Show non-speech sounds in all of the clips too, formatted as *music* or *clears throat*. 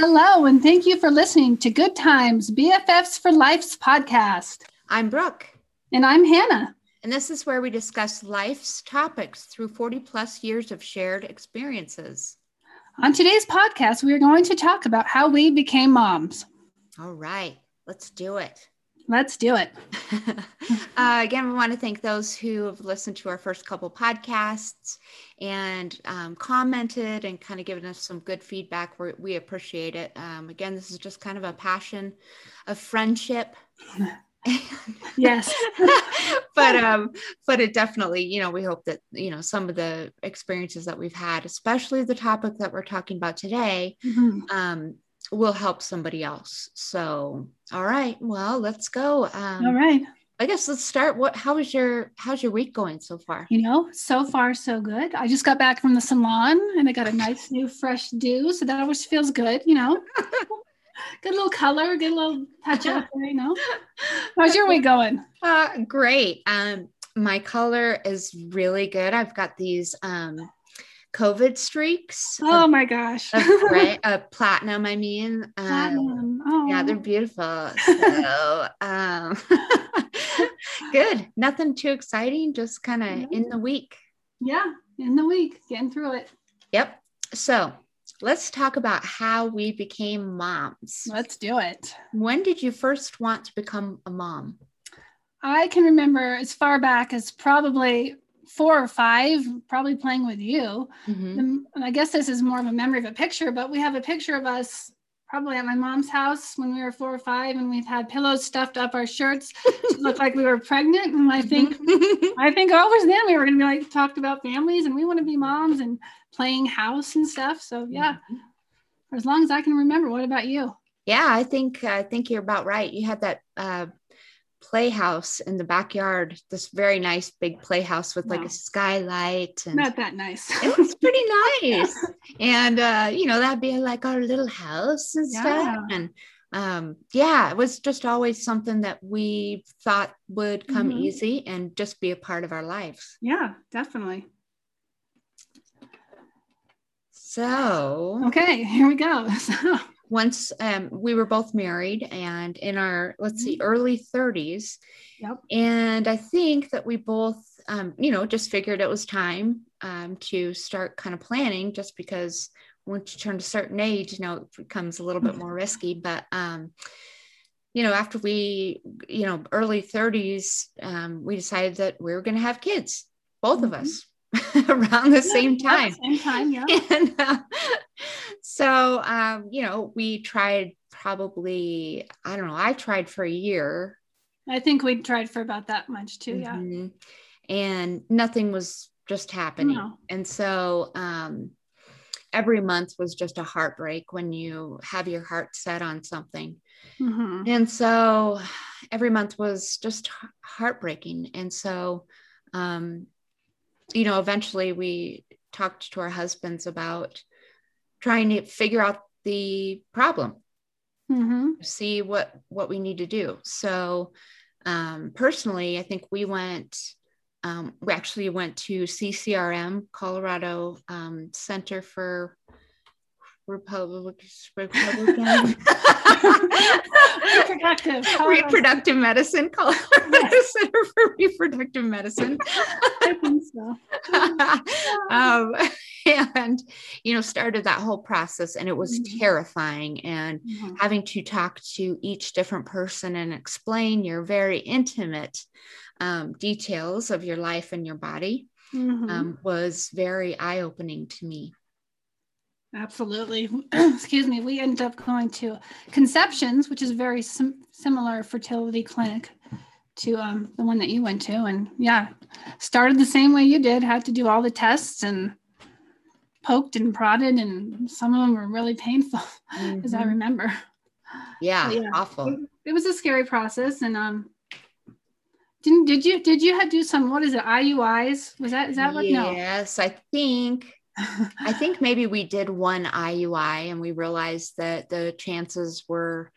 Hello, and thank you for listening to Good Times BFFs for Life's podcast. I'm Brooke. And I'm Hannah. And this is where we discuss life's topics through 40 plus years of shared experiences. On today's podcast, we are going to talk about how we became moms. All right, let's do it. Let's do it. *laughs* uh, again, we want to thank those who have listened to our first couple podcasts and um, commented and kind of given us some good feedback. We're, we appreciate it. Um, again, this is just kind of a passion of friendship. *laughs* yes *laughs* but um but it definitely you know we hope that you know some of the experiences that we've had especially the topic that we're talking about today mm-hmm. um will help somebody else. So, all right, well, let's go. Um, all right. I guess let's start. What? How was your How's your week going so far? You know, so far so good. I just got back from the salon and I got a nice new fresh do, so that always feels good. You know, *laughs* good little color, good little touch up. You know, how's your week going? Uh, great. Um, my color is really good. I've got these um COVID streaks. Oh of, my gosh. of *laughs* gray, uh, platinum, I mean. Um, platinum. Oh. Yeah, they're beautiful. *laughs* So, um, *laughs* good. Nothing too exciting, just kind of in the week. Yeah, in the week, getting through it. Yep. So, let's talk about how we became moms. Let's do it. When did you first want to become a mom? I can remember as far back as probably four or five, probably playing with you. Mm-hmm. I guess this is more of a memory of a picture, but we have a picture of us probably at my mom's house when we were four or five, and we've had pillows stuffed up our shirts to look like we were pregnant. And I think, mm-hmm. I think always then we were going to be like talked about families, and we want to be moms and playing house and stuff. So yeah, mm-hmm. for as long as I can remember. What about you? Yeah, I think I think you're about right. You had that uh, playhouse in the backyard, this very nice big playhouse with like a skylight and not that nice. *laughs* it was pretty nice. *laughs* and uh, you know, that'd be like our little house and yeah. stuff. And um, yeah, it was just always something that we thought would come mm-hmm. easy and just be a part of our lives. Yeah, definitely. So okay, here we go. *laughs* So once um, we were both married and in our let's see mm-hmm. early 30s yep. and i think that we both um, you know just figured it was time um, to start kind of planning just because once you turn a certain age you know it becomes a little bit more risky but um, you know after we you know early 30s um, we decided that we were going to have kids both mm-hmm. of us *laughs* around the yeah, same time. Same time, yeah. *laughs* And, uh, so, um, you know, we tried probably, I don't know, I tried for a year. I think we tried for about that much too, yeah. Mm-hmm. And nothing was just happening. No. And so, um, every month was just a heartbreak when you have your heart set on something. Mm-hmm. And so every month was just heartbreaking. And so, um, you know, eventually we talked to our husbands about trying to figure out the problem, mm-hmm. see what what we need to do. So, um, personally, I think we went. Um, we actually went to CCRM, Colorado um, Center for Republic, Republican *laughs* reproductive reproductive medicine Colorado yes. Center for Reproductive Medicine. I think so. *laughs* um, and you know started that whole process and it was mm-hmm. terrifying and mm-hmm. having to talk to each different person and explain your very intimate um, details of your life and your body mm-hmm. um, was very eye-opening to me Absolutely. *clears throat* Excuse me. We ended up going to Conceptions, which is a very sim- similar fertility clinic to um, the one that you went to. And yeah, started the same way you did, had to do all the tests and poked and prodded. And some of them were really painful, mm-hmm. *laughs* as I mm-hmm. remember. Yeah, yeah, awful. It, it, was a scary process. And um, didn't, did you, did you have to do some, what is it, IUIs? Was that, is that what? No? Yes, no. I think I think maybe we did one IUI and we realized that the chances were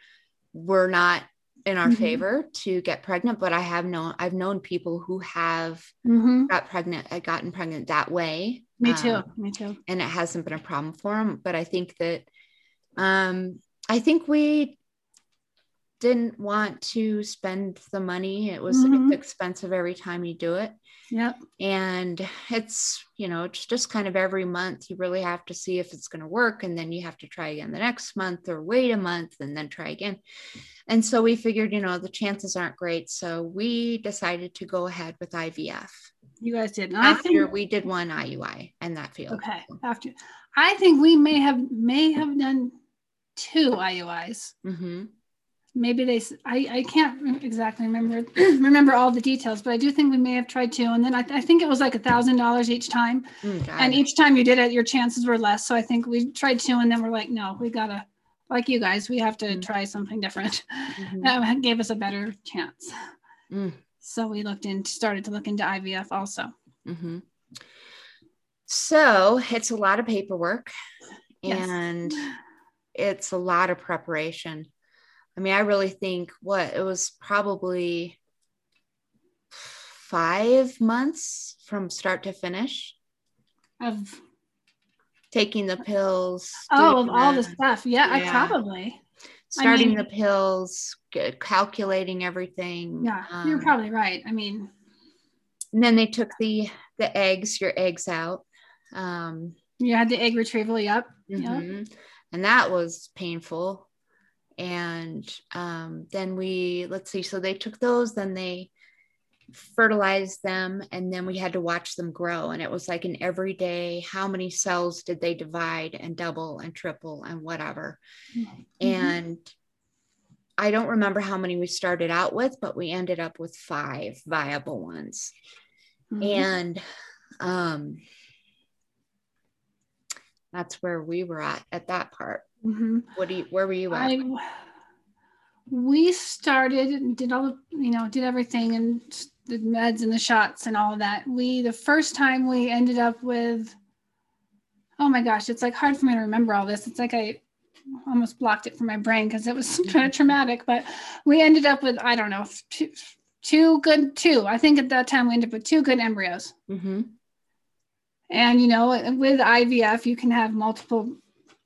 were not in our mm-hmm. favor to get pregnant but i have known i've known people who have mm-hmm. got pregnant uh, gotten pregnant that way me too um, me too and it hasn't been a problem for them but i think that Um, I think we didn't want to spend the money. It was mm-hmm. expensive every time you do it. Yep. And it's, you know, it's just kind of every month you really have to see if it's going to work. And then you have to try again the next month or wait a month and then try again. And so we figured, you know, the chances aren't great. So we decided to go ahead with IVF. You guys did. After think, we did one IUI and that field. Okay. After I think we may have may have done two IUIs. Mm-hmm maybe they I, I can't exactly remember *clears throat* remember all the details but i do think we may have tried to and then i, th- I think it was like a thousand dollars each time mm, and each time you did it your chances were less so i think we tried two and then we're like no we gotta like you guys we have to mm. try something different mm-hmm. that *laughs* gave us a better chance mm. so we looked into started to look into ivf also mm-hmm. so it's a lot of paperwork yes. and *sighs* it's a lot of preparation I mean, I really think what it was probably five months from start to finish of taking the pills. Oh, of all the stuff. Yeah, yeah. I probably starting I mean, the pills, calculating everything. Yeah, um, you're probably right. I mean, and then they took the the eggs, your eggs out. Um, you had the egg retrieval. Yep. Mm-hmm. Yep. And that was painful and um, then we let's see so they took those then they fertilized them and then we had to watch them grow and it was like an everyday how many cells did they divide and double and triple and whatever mm-hmm. and i don't remember how many we started out with but we ended up with five viable ones mm-hmm. and um that's where we were at at that part Mm-hmm. What do you? Where were you at? I, we started and did all the, you know, did everything and the meds and the shots and all of that. We the first time we ended up with, oh my gosh, it's like hard for me to remember all this. It's like I almost blocked it from my brain because it was *laughs* kind of traumatic. But we ended up with I don't know two, two good two. I think at that time we ended up with two good embryos. Mm-hmm. And you know, with IVF, you can have multiple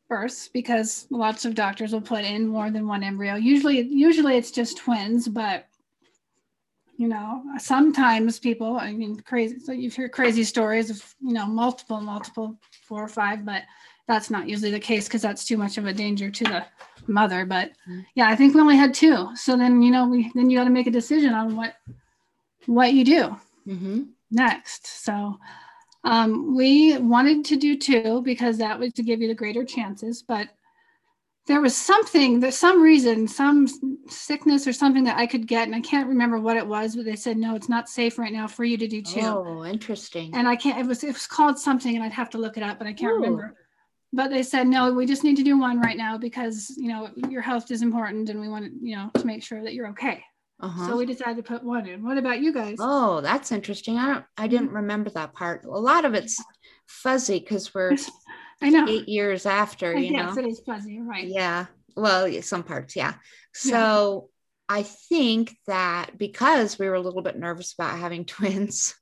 births because lots of doctors will put in more than one embryo. Usually, usually it's just twins, but you know, sometimes people, I mean, crazy. So you've heard crazy stories of you know multiple, multiple, four or five, but that's not usually the case because that's too much of a danger to the mother. But mm-hmm. yeah, I think we only had two. So then you know we then you got to make a decision on what what you do mm-hmm. next. So um, we wanted to do two because that was to give you the greater chances, but there was something, there's some reason, some sickness or something that I could get, and I can't remember what it was, but they said no, it's not safe right now for you to do two. Oh, interesting. And I can't. It was it was called something, and I'd have to look it up, but I can't Ooh. remember. But they said no, we just need to do one right now because you know your health is important, and we want you know to make sure that you're okay. Uh-huh. So we decided to put one in. What about you guys? Oh, that's interesting. I don't I didn't mm-hmm. remember that part. A lot of it's fuzzy because we're I know eight years after, you yes, know. it is fuzzy, right. Yeah. Well, some parts, yeah. So yeah. I think that because we were a little bit nervous about having *laughs* twins,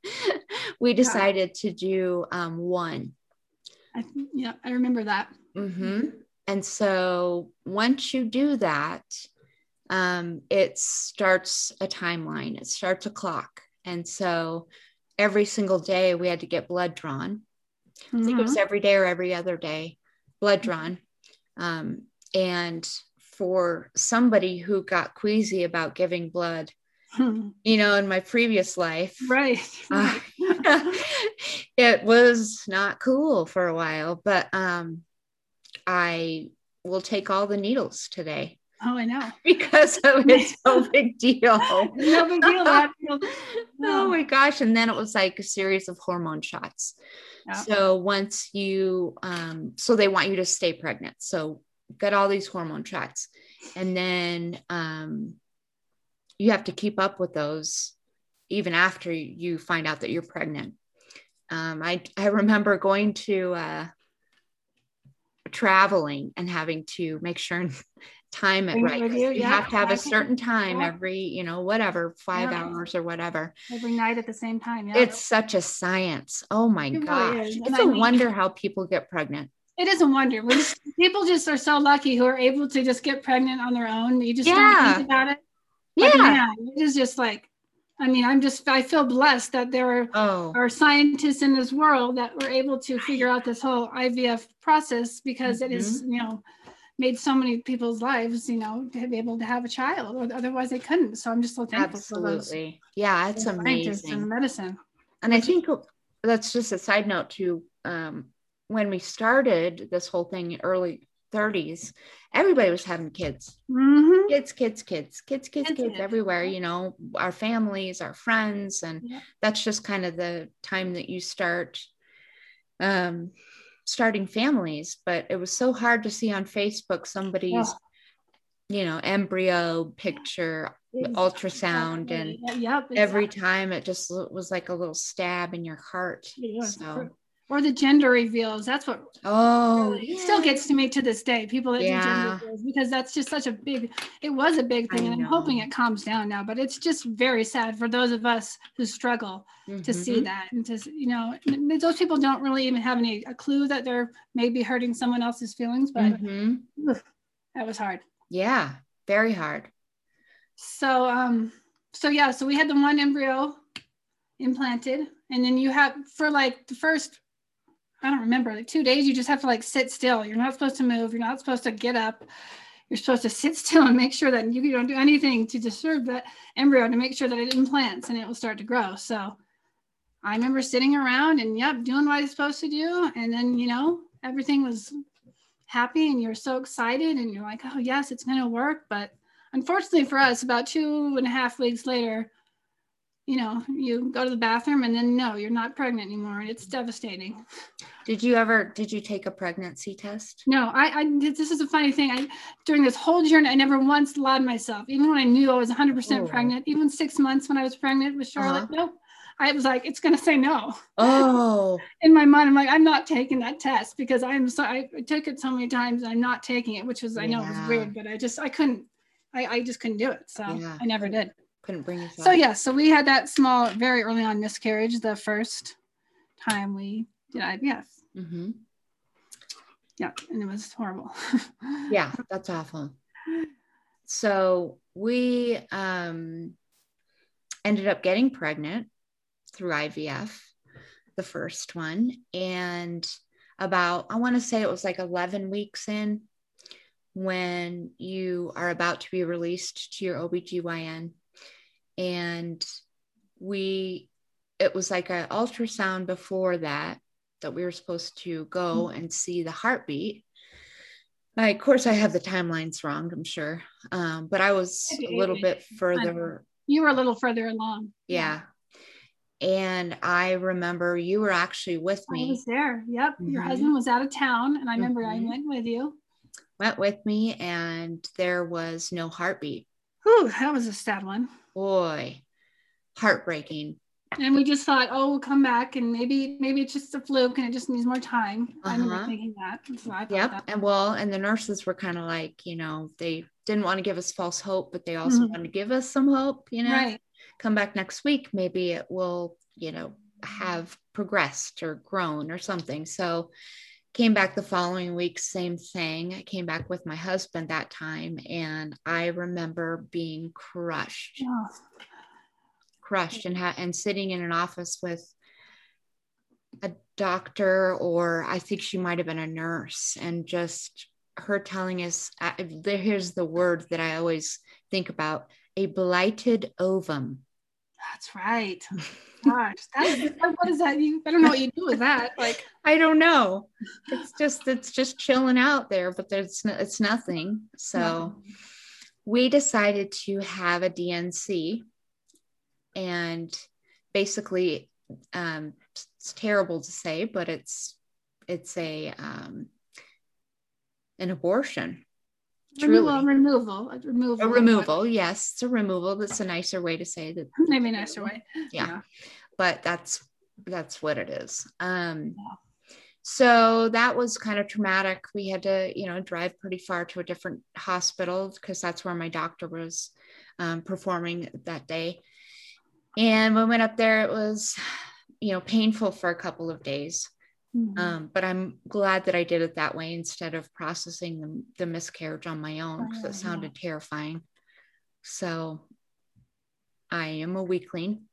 we decided yeah. to do um, one. I, yeah, I remember that. Mm-hmm. And so once you do that, um, it starts a timeline, it starts a clock. And so every single day we had to get blood drawn. Mm-hmm. I think it was mm-hmm. every day or every other day, blood mm-hmm. drawn. Um, and for somebody who got queasy about giving blood, hmm. *laughs* you know, in my previous life, right, *laughs* right. Uh, *laughs* it was not cool for a while, but um, I will take all the needles today. Oh, I know. *laughs* Because of it's no *laughs* big deal. no big deal. no. *laughs* Oh my gosh. And then it was like a series of hormone shots. So once you, um, so they want you to stay pregnant. So get all these hormone shots. And then um, you have to keep up with those even after you find out that you're pregnant. Um, I, I remember going to uh, traveling and having to make sure time it right. You, yeah. have to have a certain time yeah. every, you know, whatever, five yeah. hours or whatever. Every night at the same time. Yeah. It's such a science. Oh my it gosh. Really it's a I mean, wonder how people get pregnant. it is a wonder. Just, people just are so lucky who are able to just get pregnant on their own. You just don't think about it. But yeah. Man, it is just like, I mean, I'm just, I feel blessed that there are, oh. are scientists in this world that were able to figure out this whole IVF process because mm-hmm. it is, mm-hmm. you know, made so many people's lives, you know, to be able to have a child, or otherwise they couldn't. So I'm just so thankful Absolutely. Yeah, it's amazing. In medicine. And I think that's just a side note to um, when we started this whole thing early 30s, everybody was having kids. Mm-hmm. Kids, kids, kids, kids, kids, kids, kids, everywhere, you know, our families, our friends. And yeah. that's just kind of the time that you start um, starting families. But it was so hard to see on Facebook somebody's, yeah. you know, embryo picture, ultrasound, and yep, exactly. every time it just was like a little stab in your heart. Yeah, so or the gender reveals. That's what oh really, yeah. it still gets to me to this day. People that yeah. do gender reveals because that's just such a big. It was a big thing, and. I'm hoping it calms down now. But it's just very sad for those of us who struggle mm-hmm. to see that and to you know those people don't really even have any a clue that they're maybe hurting someone else's feelings. But mm-hmm. that was hard. Yeah, very hard. So um so yeah so we had the one embryo implanted and then you have for like the first I don't remember, like two days, you just have to like sit still. You're not supposed to move. You're not supposed to get up. You're supposed to sit still and make sure that you don't do anything to disturb that embryo to make sure that it implants and it will start to grow. So I remember sitting around and yep, doing what I was supposed to do. And then, you know, everything was happy and you're so excited and you're like, oh yes, it's gonna work. But unfortunately for us, about two and a half weeks later, you know, you go to the bathroom and then no, you're not pregnant anymore. And it's devastating. Did you ever, did you take a pregnancy test? No, I, I this is a funny thing. I, during this whole journey, I never once lied myself, even when I knew I was 100% oh. pregnant, even six months when I was pregnant with Charlotte. Uh-huh. Nope. I was like, it's going to say no. Oh. *laughs* In my mind, I'm like, I'm not taking that test because I'm so, I took it so many times. I'm not taking it, which was, I know it was weird, but I just, I couldn't, I, I just couldn't do it. So yeah. I never did couldn't bring us. So yeah, so we had that small, very early on miscarriage the first time we did IVF. Mm-hmm. Yeah, and it was horrible. *laughs* yeah, that's awful. So we um, ended up getting pregnant through IVF, the first one, and about I want to say it was like 11 weeks in when you are about to be released to your OBGYN and we it was like an ultrasound before that that we were supposed to go mm-hmm. and see the heartbeat I, of course i have the timelines wrong i'm sure um, but i was a little bit further you were a little further along yeah and I remember you were actually with me. I was there. Yep. Mm-hmm. Your husband was out of town. And I remember mm-hmm. I went with you. Went with me, and there was no heartbeat. Whew, that was a sad one boy, heartbreaking. And we just thought, oh, we'll come back and maybe maybe it's just a fluke and it just needs more time. Uh-huh. I remember uh-huh. thinking that. So I yep. That. And well, and the nurses were kind of like, you know, they didn't want to give us false hope, but they also mm-hmm. wanted to give us some hope, you know. Right. Come back next week, maybe it will, you know, have progressed or grown or something. So came back the following week same thing. I came back with my husband that time and i remember being crushed. Yeah. crushed and ha- and sitting in an office with a doctor or i think she might have been a nurse and just her telling us uh, here's the word that i always think about a blighted ovum. That's right *laughs* gosh, that, what is that? You I don't know what you do with that. Like I don't know. It's just it's just chilling out there, but there's it's nothing. So we decided to have a D&C, and basically, um, it's terrible to say, but it's it's a um, an abortion. Removal, removal, removal. A removal, yes, it's a removal. That's a nicer way to say that. *laughs* Maybe a nicer way. Yeah. yeah. but that's that's what it is. Um, yeah. So that was kind of traumatic. We had to, you know, drive pretty far to a different hospital because that's where my doctor was um, performing that day. And when we went up there, it was, you know, painful for a couple of days. Mm-hmm. Um, but I'm glad that I did it that way instead of processing the, the miscarriage on my own because oh, it sounded yeah. terrifying. So I am a weakling.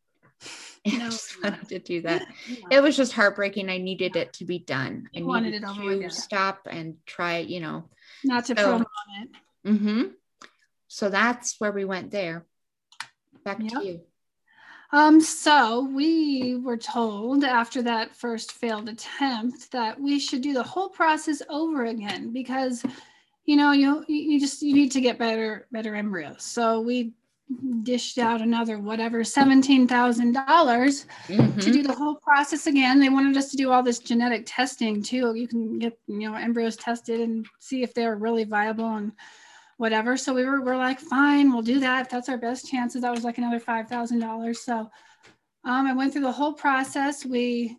*laughs* No, I just wanted to do that. *laughs* It was just heartbreaking. I needed it to be done. You I wanted it to stop and try, you know. Not to so, promote it. Mm-hmm. So that's where we went there. Back yep. to you. Um, so we were told after that first failed attempt that we should do the whole process over again because you know you you just you need to get better better embryos. So we dished out another whatever seventeen thousand dollars mm-hmm. to do the whole process again. They wanted us to do all this genetic testing too. You can get you know embryos tested and see if they're really viable and whatever. So we were, we're like, fine, we'll do that. If that's our best chances. That was like another $5,000. So um, I went through the whole process. We,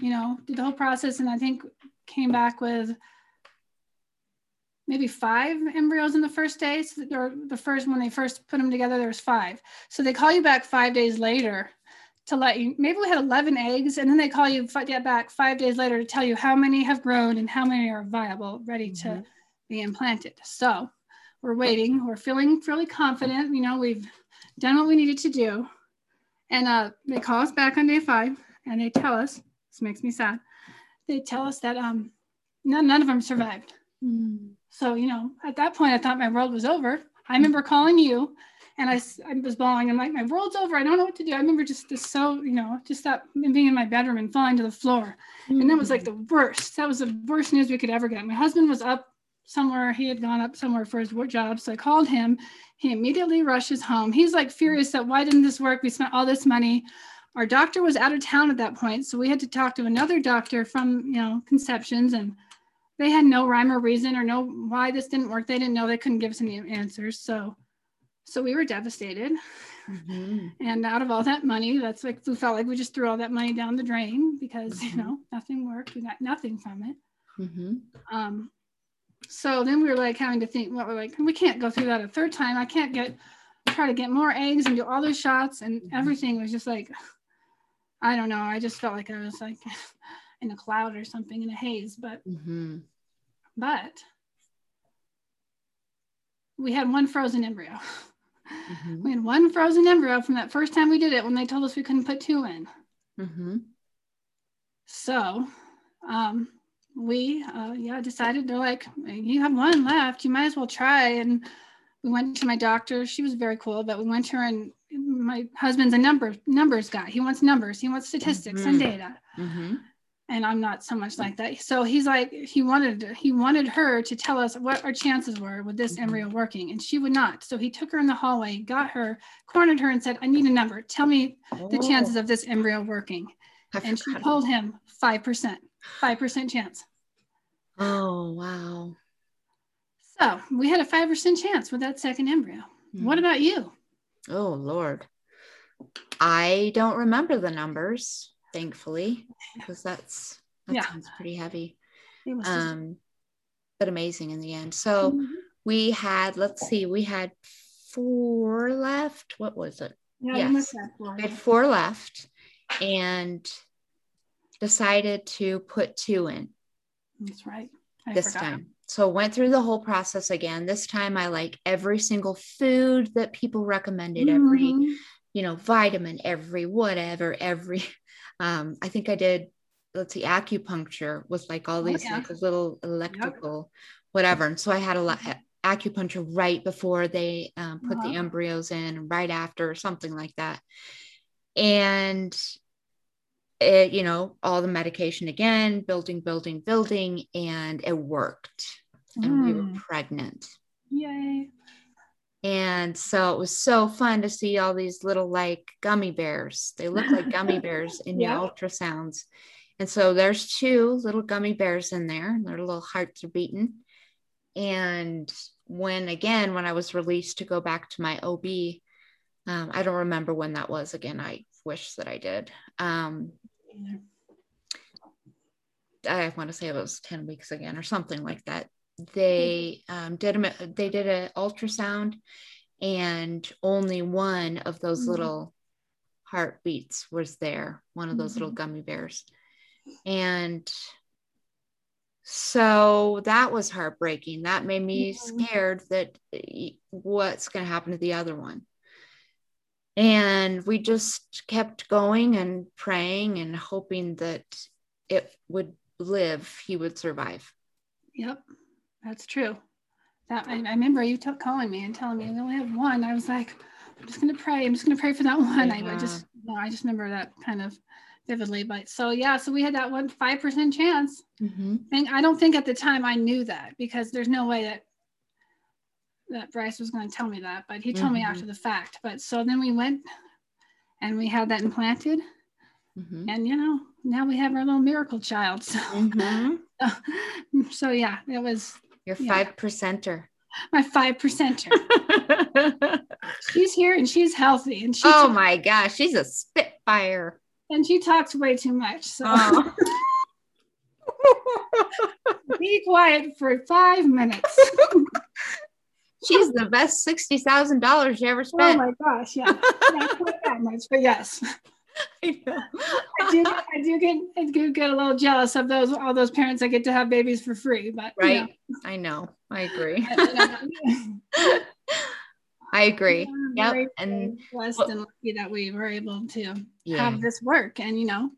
you know, did the whole process and I think came back with maybe five embryos in the first day. So, or the first, when they first put them together, there was five. So they call you back five days later to let you, maybe we had 11 eggs and then they call you get back five days later to tell you how many have grown and how many are viable, ready mm-hmm. to be implanted. So we're waiting. We're feeling fairly confident. You know, we've done what we needed to do. And uh, they call us back on day five and they tell us, this makes me sad, they tell us that um, none, none of them survived. Mm. So, you know, at that point, I thought my world was over. I remember calling you and I, I was bawling. I'm like, my world's over. I don't know what to do. I remember just this so, you know, just that being in my bedroom and falling to the floor. Mm. And that was like the worst. That was the worst news we could ever get. My husband was up somewhere he had gone up somewhere for his work job so i called him. He immediately rushes home. He's like furious that why didn't this work? We spent all this money. Our doctor was out of town at that point so we had to talk to another doctor from you know conceptions and they had no rhyme or reason or no why this didn't work. They didn't know. They couldn't give us any answers so so we were devastated. Mm-hmm. *laughs* and out of all that money that's like we felt like we just threw all that money down the drain because mm-hmm. you know nothing worked. We got nothing from it. Mm-hmm. um, so then we were like having to think, what we're like, we can't go through that a third time. I can't get try to get more eggs and do all those shots and mm-hmm. everything was just like *sighs* I don't know. I just felt like I was like *laughs* in a cloud or something in a haze. But mm-hmm. but we had one frozen embryo. *laughs* Mm-hmm. We had one frozen embryo from that first time we did it when they told us we couldn't put two in. Mm-hmm. So um, we uh, yeah decided they're like you have one left you might as well try and we went to my doctor she was very cool but we went to her and my husband's a number numbers guy he wants numbers he wants statistics mm-hmm. and data mm-hmm. and i'm not so much like that so he's like he wanted he wanted her to tell us what our chances were with this mm-hmm. embryo working and she would not so he took her in the hallway got her cornered her and said i need a number tell me oh. the chances of this embryo working and she told him 5% 5% chance. Oh, wow. So we had a 5% chance with that second embryo. Mm. What about you? Oh, Lord. I don't remember the numbers, thankfully, because that's that yeah. sounds pretty heavy. Um, but amazing in the end. So mm-hmm. we had, let's see, we had four left. What was it? Yeah, yes. We had four left. And decided to put two in. That's right. I this forgot. time. So went through the whole process again. This time I like every single food that people recommended, mm-hmm. every, you know, vitamin, every whatever, every *laughs* um, I think I did let's see, acupuncture with like all oh, these oh, yeah. like little electrical yep. whatever. And so I had a lot acupuncture right before they um, put the embryos in, right after, something like that. And it, you know, all the medication again, building, building, building, and it worked. Mm. And we were mm. pregnant. Yay. And so it was so fun to see all these little like gummy bears. They look like gummy *laughs* bears in yeah. your ultrasounds. And so there's two little gummy bears in there, their little hearts are beating. And when again, when I was released to go back to my OB, um, I don't remember when that was again. I wish that I did. Um, I want to say it was 10 weeks again or something like that. They um, did a, they did an ultrasound and only one of those mm-hmm. little heartbeats was there, one of those mm-hmm. little gummy bears. And so that was heartbreaking. That made me scared that what's going to happen to the other one. And we just kept going and praying and hoping that it would live, he would survive. Yep, that's true. That I, I remember you t- calling me and telling me we only have one. I was like, I'm just gonna pray. I'm just gonna pray for that one. Yeah. I, I, just, you know, I just remember that kind of vividly. But so yeah, so we had that one five percent chance, mm-hmm. and I don't think at the time I knew that because there's no way that that Bryce was going to tell me that, but he told mm-hmm. me after the fact. But so then we went and we had that implanted, mm-hmm. and you know now we have our little miracle child. So, mm-hmm. so, *laughs* so, yeah, it was your five yeah. percenter. My five percenter. *laughs* she's here and she's healthy and she. Oh talks, my gosh, she's a spitfire. And she talks way too much. So. Oh. *laughs* Be quiet for five minutes. She's the best sixty thousand dollars you ever oh spent. Oh my gosh, yeah, not quite that much, but yes. *laughs* I know. I do, get, I do get, I do get a little jealous of those, all those parents that get to have babies for free. But right, you know. I know, I agree. I *laughs* agree. Yeah, yep. And blessed well, and lucky that we were able to yeah. have this work. And you know,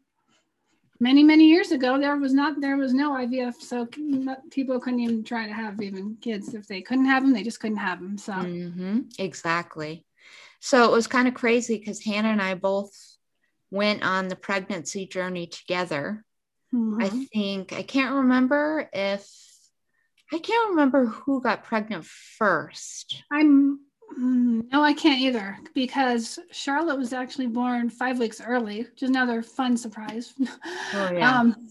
many many years ago, there was not there was no IVF, so people couldn't even try to have even kids if they couldn't have them. They just couldn't have them. So mm-hmm. exactly. So it was kind of crazy because Hannah and I both went on the pregnancy journey together. Mm-hmm. I think I can't remember if I can't remember who got pregnant first. I'm no, I can't either because Charlotte was actually born five weeks early, which is another fun surprise. Oh *laughs* yeah. um,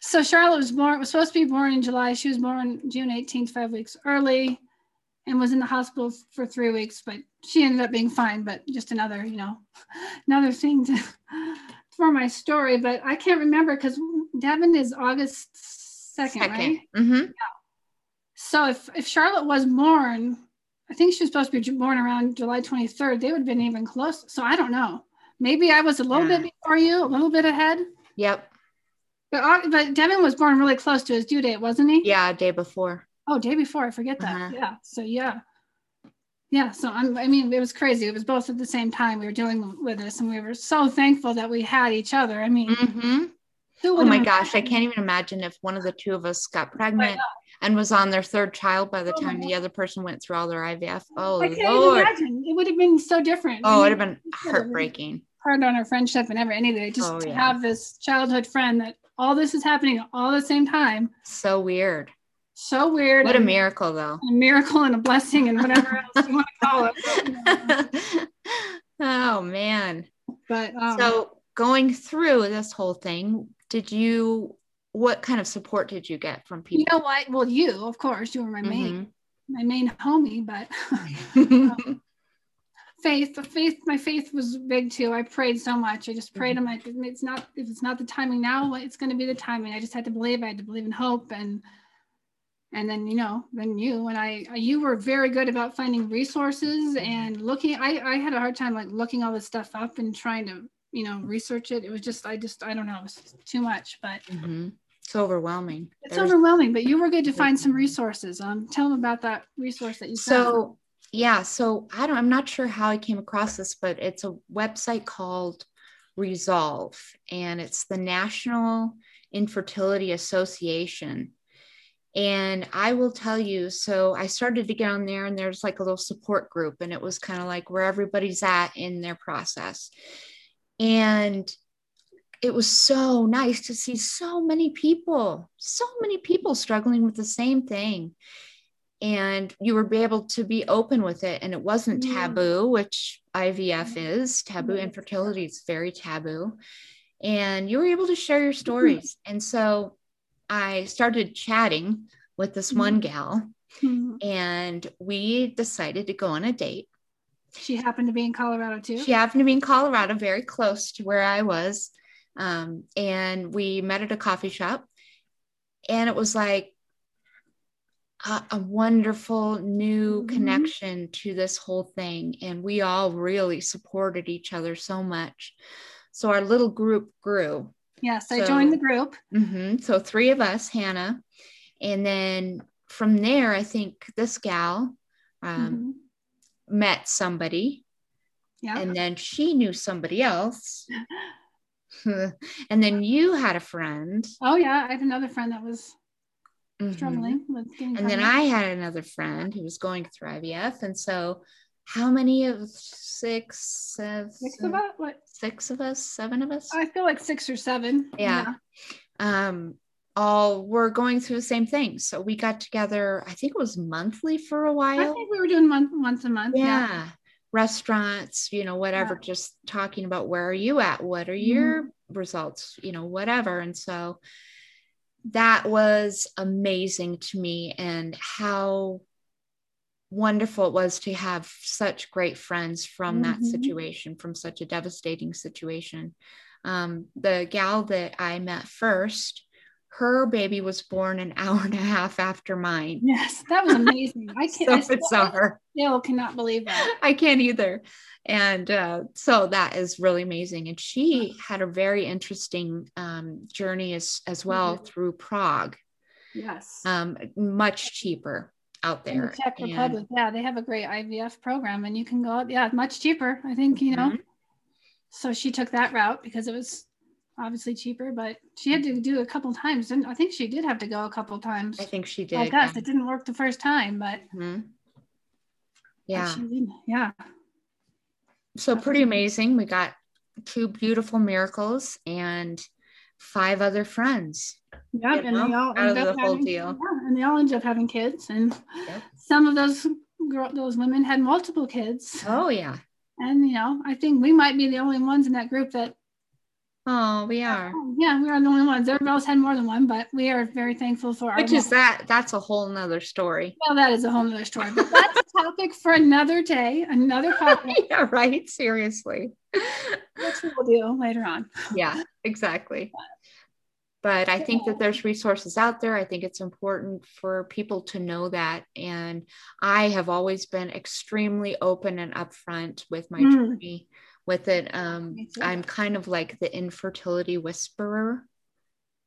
so Charlotte was born was supposed to be born in July. She was born June 18th, five weeks early and was in the hospital for three weeks, but she ended up being fine. But just another, you know, *laughs* another thing to, *laughs* for my story. But I can't remember because Devin is August 2nd, right? Mm-hmm. Yeah. So if, if Charlotte was born, I think she was supposed to be born around July 23rd, they would have been even close. So I don't know. Maybe I was a little yeah. bit before you, a little bit ahead. Yep. But, but Devin was born really close to his due date, wasn't he? Yeah, day before. Oh, day before. I forget that. Uh-huh. Yeah. So yeah. Yeah. So I'm, I mean, it was crazy. It was both at the same time we were dealing with this, and we were so thankful that we had each other. I mean, mm-hmm. oh my gosh, I can't even imagine if one of the two of us got pregnant and was on their third child by the oh time the other person went through all their IVF. Oh, I can't Lord. imagine. It would have been so different. Oh, it would have been heartbreaking. Hard on our friendship and ever anything. Just oh, to yeah. have this childhood friend that all this is happening all the same time. So weird so weird. What a miracle, though. A miracle and a blessing, and whatever *laughs* else you want to call it. *laughs* oh man! But um, so going through this whole thing, did you? What kind of support did you get from people? You know what? Well, you, of course, you were my mm-hmm. main, my main homie, but. *laughs* um, faith faith my faith was big too i prayed so much i just prayed mm-hmm. i'm like it's not if it's not the timing now it's going to be the timing i just had to believe i had to believe in hope and and then you know then you and i you were very good about finding resources and looking i i had a hard time like looking all this stuff up and trying to you know research it it was just i just i don't know it was too much but mm-hmm. It's overwhelming it's There's... overwhelming but you were good to find some resources um tell them about that resource that you so found. yeah so i don't i'm not sure how i came across this but it's a website called resolve and it's the national infertility association and I will tell you, so I started to get on there, and there's like a little support group, and it was kind of like where everybody's at in their process. And it was so nice to see so many people, so many people struggling with the same thing. And you were able to be open with it, and it wasn't taboo, which IVF is taboo. Infertility is very taboo. And you were able to share your stories. And so I started chatting with this one mm-hmm. gal mm-hmm. and we decided to go on a date. She happened to be in Colorado too. She happened to be in Colorado, very close to where I was. Um, and we met at a coffee shop. And it was like a, a wonderful new mm-hmm. connection to this whole thing. And we all really supported each other so much. So our little group grew Yes, I joined the group. Mm-hmm, so three of us, Hannah, and then from there, I think this gal um, mm-hmm. met somebody. Yeah. And then she knew somebody else. *laughs* *laughs* and then you had a friend. Oh yeah, I had another friend that was mm-hmm. struggling with. And then I had another friend who was going through IVF, and so how many of six? Six of us? What? Six of us? Seven of us? I feel like six or seven. Yeah. yeah. Um, all were going through the same thing. So we got together. I think it was monthly for a while. I think we were doing month once a month. Yeah. yeah. Restaurants, you know, whatever. Yeah. Just talking about where are you at? What are your mm-hmm. results? You know, whatever. And so that was amazing to me, and how wonderful it was to have such great friends from mm-hmm. that situation, from such a devastating situation. Um, the gal that I met first, her baby was born an hour and a half after mine. Yes, that was amazing. I *laughs* can't so I bizarre. still cannot believe that. *laughs* I can't either. And uh, so that is really amazing. And she had a very interesting um, journey as as well mm-hmm. through Prague. Yes. Um, much cheaper out there. The Czech Republic, and, yeah, they have a great IVF program, and you can go, yeah, much cheaper. I think you know. Mm-hmm. So she took that route because it was obviously cheaper, but she had to do a couple times. And I think she did have to go a couple times. I think she did. Like us, it didn't work the first time, but mm-hmm. yeah, yeah. So pretty amazing. We got two beautiful miracles and five other friends. Yeah, and know, they all end up the having, yeah, and they all ended up having kids, and yep. some of those girl, those women had multiple kids. Oh yeah. And you know, I think we might be the only ones in that group that. Oh, we are. Yeah, we are the only ones. Everybody else had more than one, but we are very thankful for. Our. Which is that? That's a whole nother story. Well, that is a whole nother story. But that's a topic for another day, another *laughs* podcast. yeah, right. Seriously. Which we'll do later on. Yeah, exactly *laughs* but I think that there's resources out there. I think it's important for people to know that. And I have always been extremely open and upfront with my mm. journey with it. Um, I'm kind of like the infertility whisperer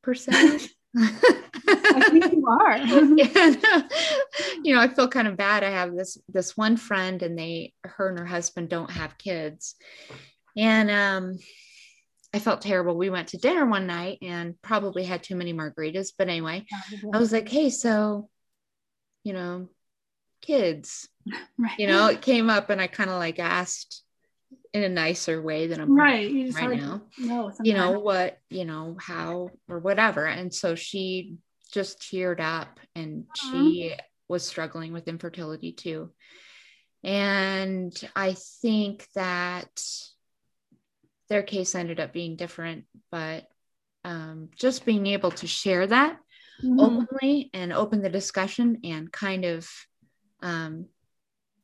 per se. *laughs* I think you are. and, *laughs* you know, I feel kind of bad. I have this this one friend, and they, her and her husband, don't have kids, and um, I felt terrible. We went to dinner one night and probably had too many margaritas. But anyway, I was like, hey, so, you know, kids, *laughs* right. you know, it came up and I kind of like asked in a nicer way than I'm right, right now. Know you know, what, you know, how or whatever. And so she just teared up and uh-huh. she was struggling with infertility too. And I think that their case ended up being different, but um, just being able to share that mm-hmm. openly and open the discussion and kind of um,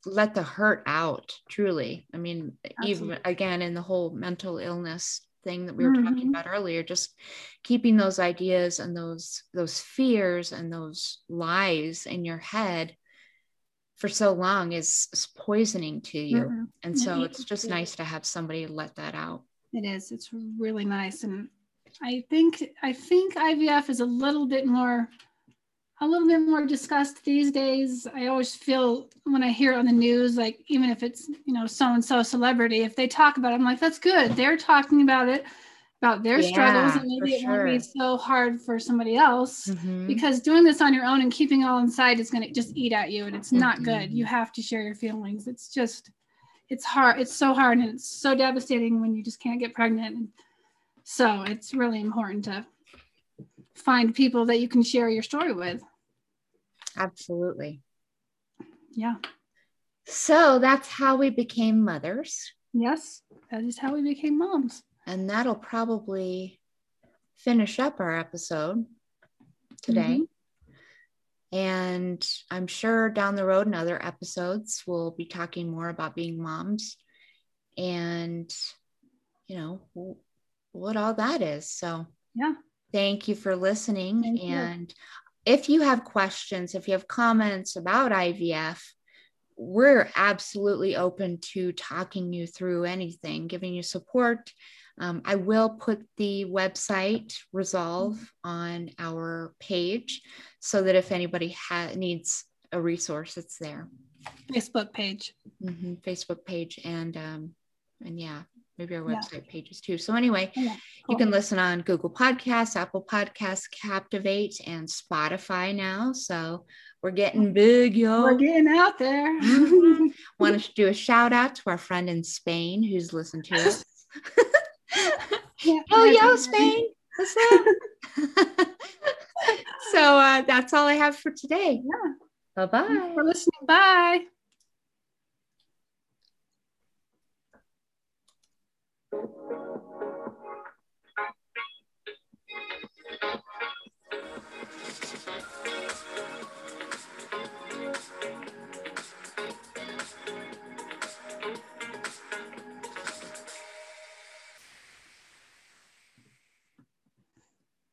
let the hurt out truly. I mean, Absolutely. even again, in the whole mental illness thing that we were mm-hmm. talking about earlier just keeping those ideas and those those fears and those lies in your head for so long is, is poisoning to you mm-hmm. and so it's just nice to have somebody let that out it is. It's really nice, and I think I think IVF is a little bit more a little bit more discussed these days. I always feel when I hear it on the news, like even if it's you know so and so celebrity, if they talk about it, I'm like, that's good. They're talking about it, about their yeah, struggles, and maybe it sure. won't be so hard for somebody else. Mm-hmm. Because doing this on your own and keeping it all inside is going to just eat at you, and it's mm-hmm. not good. You have to share your feelings. It's just it's hard it's so hard and it's so devastating when you just can't get pregnant so it's really important to find people that you can share your story with absolutely yeah so that's how we became mothers yes that is how we became moms and that'll probably finish up our episode today mm-hmm. And I'm sure down the road in other episodes, we'll be talking more about being moms and, you know, what all that is. So, yeah. Thank you for listening. Thank and you. If you have questions, if you have comments about IVF, we're absolutely open to talking you through anything, giving you support. Um, I will put the website Resolve on our page so that if anybody ha- needs a resource, it's there. Facebook page. Mm-hmm, Facebook page and um, and yeah, maybe our website yeah. pages too. So anyway, yeah, cool. you can listen on Google Podcasts, Apple Podcasts, Captivate, and Spotify now. So we're getting big, yo. We're getting out there. mm-hmm. *laughs* Want to do a shout out to our friend in Spain who's listened to us. *laughs* yeah, oh, yo, Spain. What's up? *laughs* so uh, that's all I have for today. Yeah. Bye bye. For listening. Bye.